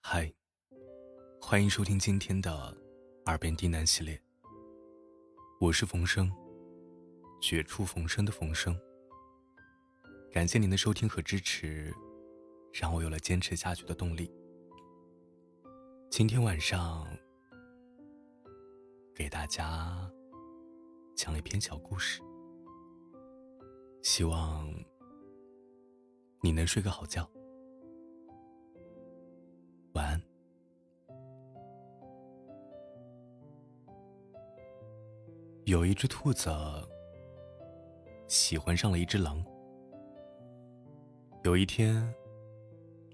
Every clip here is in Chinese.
嗨，欢迎收听今天的《耳边低喃》系列。我是冯生，绝处逢生的冯生。感谢您的收听和支持，让我有了坚持下去的动力。今天晚上给大家讲一篇小故事，希望你能睡个好觉。有一只兔子喜欢上了一只狼。有一天，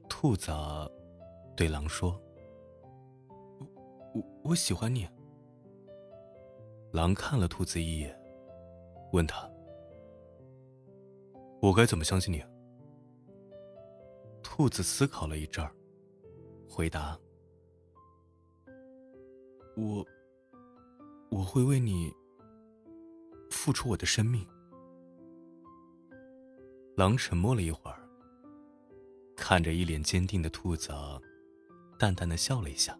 兔子对狼说：“我我喜欢你。”狼看了兔子一眼，问他：“我该怎么相信你？”兔子思考了一阵儿。回答：“我我会为你付出我的生命。”狼沉默了一会儿，看着一脸坚定的兔子，淡淡的笑了一下：“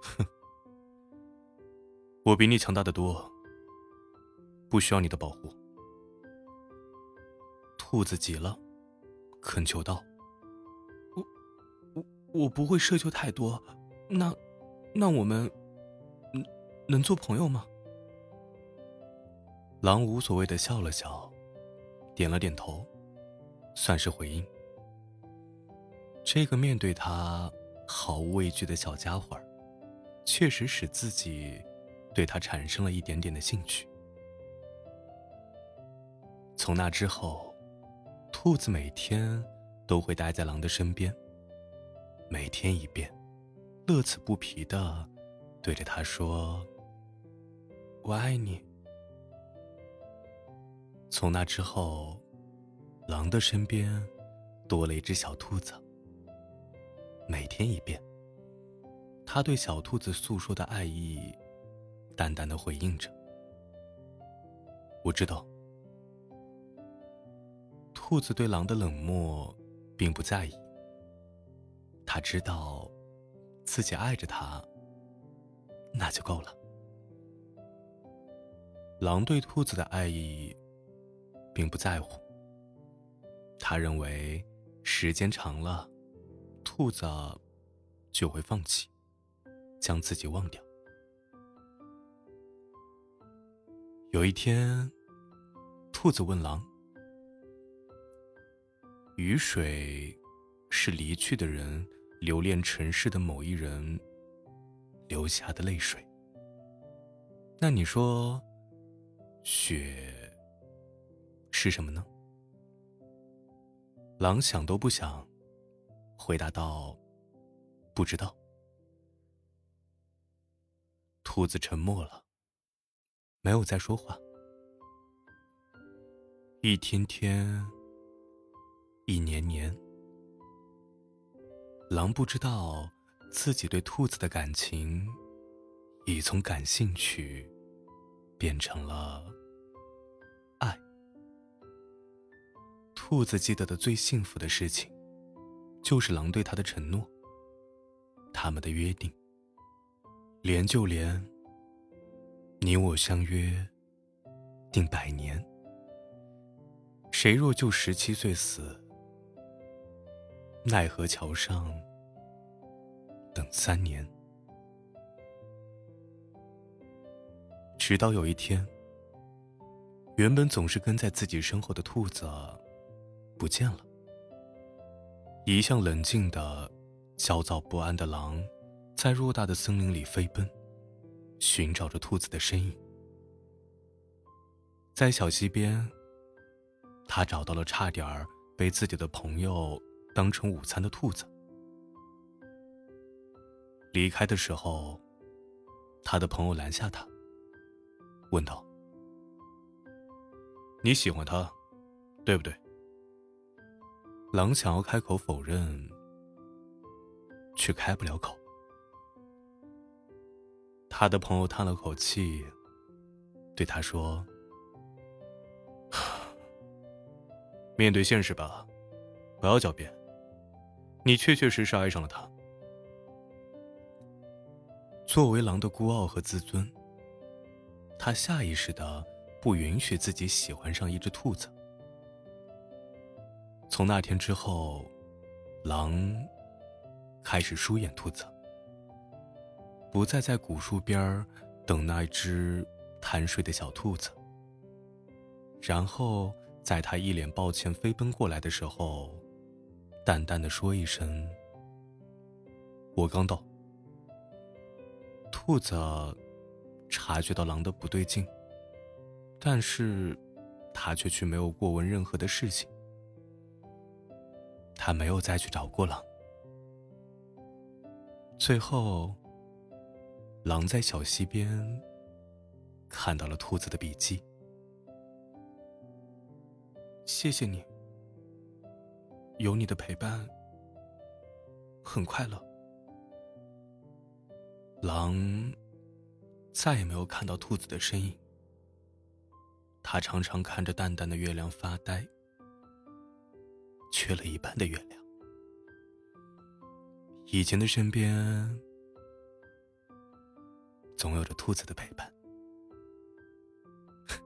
哼，我比你强大的多，不需要你的保护。”兔子急了，恳求道。我我，我不会奢求太多，那，那我们，能做朋友吗？狼无所谓的笑了笑，点了点头，算是回应。这个面对他毫无畏惧的小家伙，确实使自己对他产生了一点点的兴趣。从那之后，兔子每天都会待在狼的身边。每天一遍，乐此不疲的对着他说：“我爱你。”从那之后，狼的身边多了一只小兔子。每天一遍，他对小兔子诉说的爱意，淡淡的回应着：“我知道。”兔子对狼的冷漠并不在意。他知道，自己爱着他，那就够了。狼对兔子的爱意，并不在乎。他认为，时间长了，兔子就会放弃，将自己忘掉。有一天，兔子问狼：“雨水是离去的人。”留恋尘世的某一人留下的泪水。那你说，雪是什么呢？狼想都不想，回答道：“不知道。”兔子沉默了，没有再说话。一天天，一年年。狼不知道自己对兔子的感情，已从感兴趣变成了兔子记得的最幸福的事情，就是狼对他的承诺。他们的约定，连就连你我相约定百年，谁若就十七岁死。奈何桥上等三年，直到有一天，原本总是跟在自己身后的兔子不见了。一向冷静的、焦躁不安的狼，在偌大的森林里飞奔，寻找着兔子的身影。在小溪边，他找到了差点被自己的朋友。当成午餐的兔子，离开的时候，他的朋友拦下他，问道：“你喜欢他，对不对？”狼想要开口否认，却开不了口。他的朋友叹了口气，对他说：“面对现实吧，不要狡辩。”你确确实实爱上了他。作为狼的孤傲和自尊，他下意识的不允许自己喜欢上一只兔子。从那天之后，狼开始疏远兔子，不再在古树边等那只贪睡的小兔子。然后，在他一脸抱歉飞奔过来的时候，淡淡的说一声：“我刚到。”兔子察觉到狼的不对劲，但是，他却去没有过问任何的事情。他没有再去找过狼。最后，狼在小溪边看到了兔子的笔记。谢谢你，有你的陪伴，很快乐。狼再也没有看到兔子的身影。他常常看着淡淡的月亮发呆，缺了一半的月亮。以前的身边，总有着兔子的陪伴。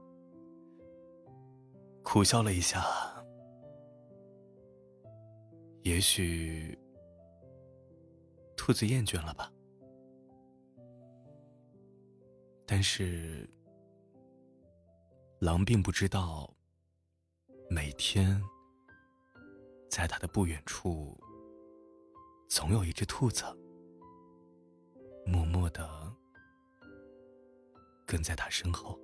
苦笑了一下，也许兔子厌倦了吧。但是，狼并不知道，每天在他的不远处，总有一只兔子，默默的跟在他身后。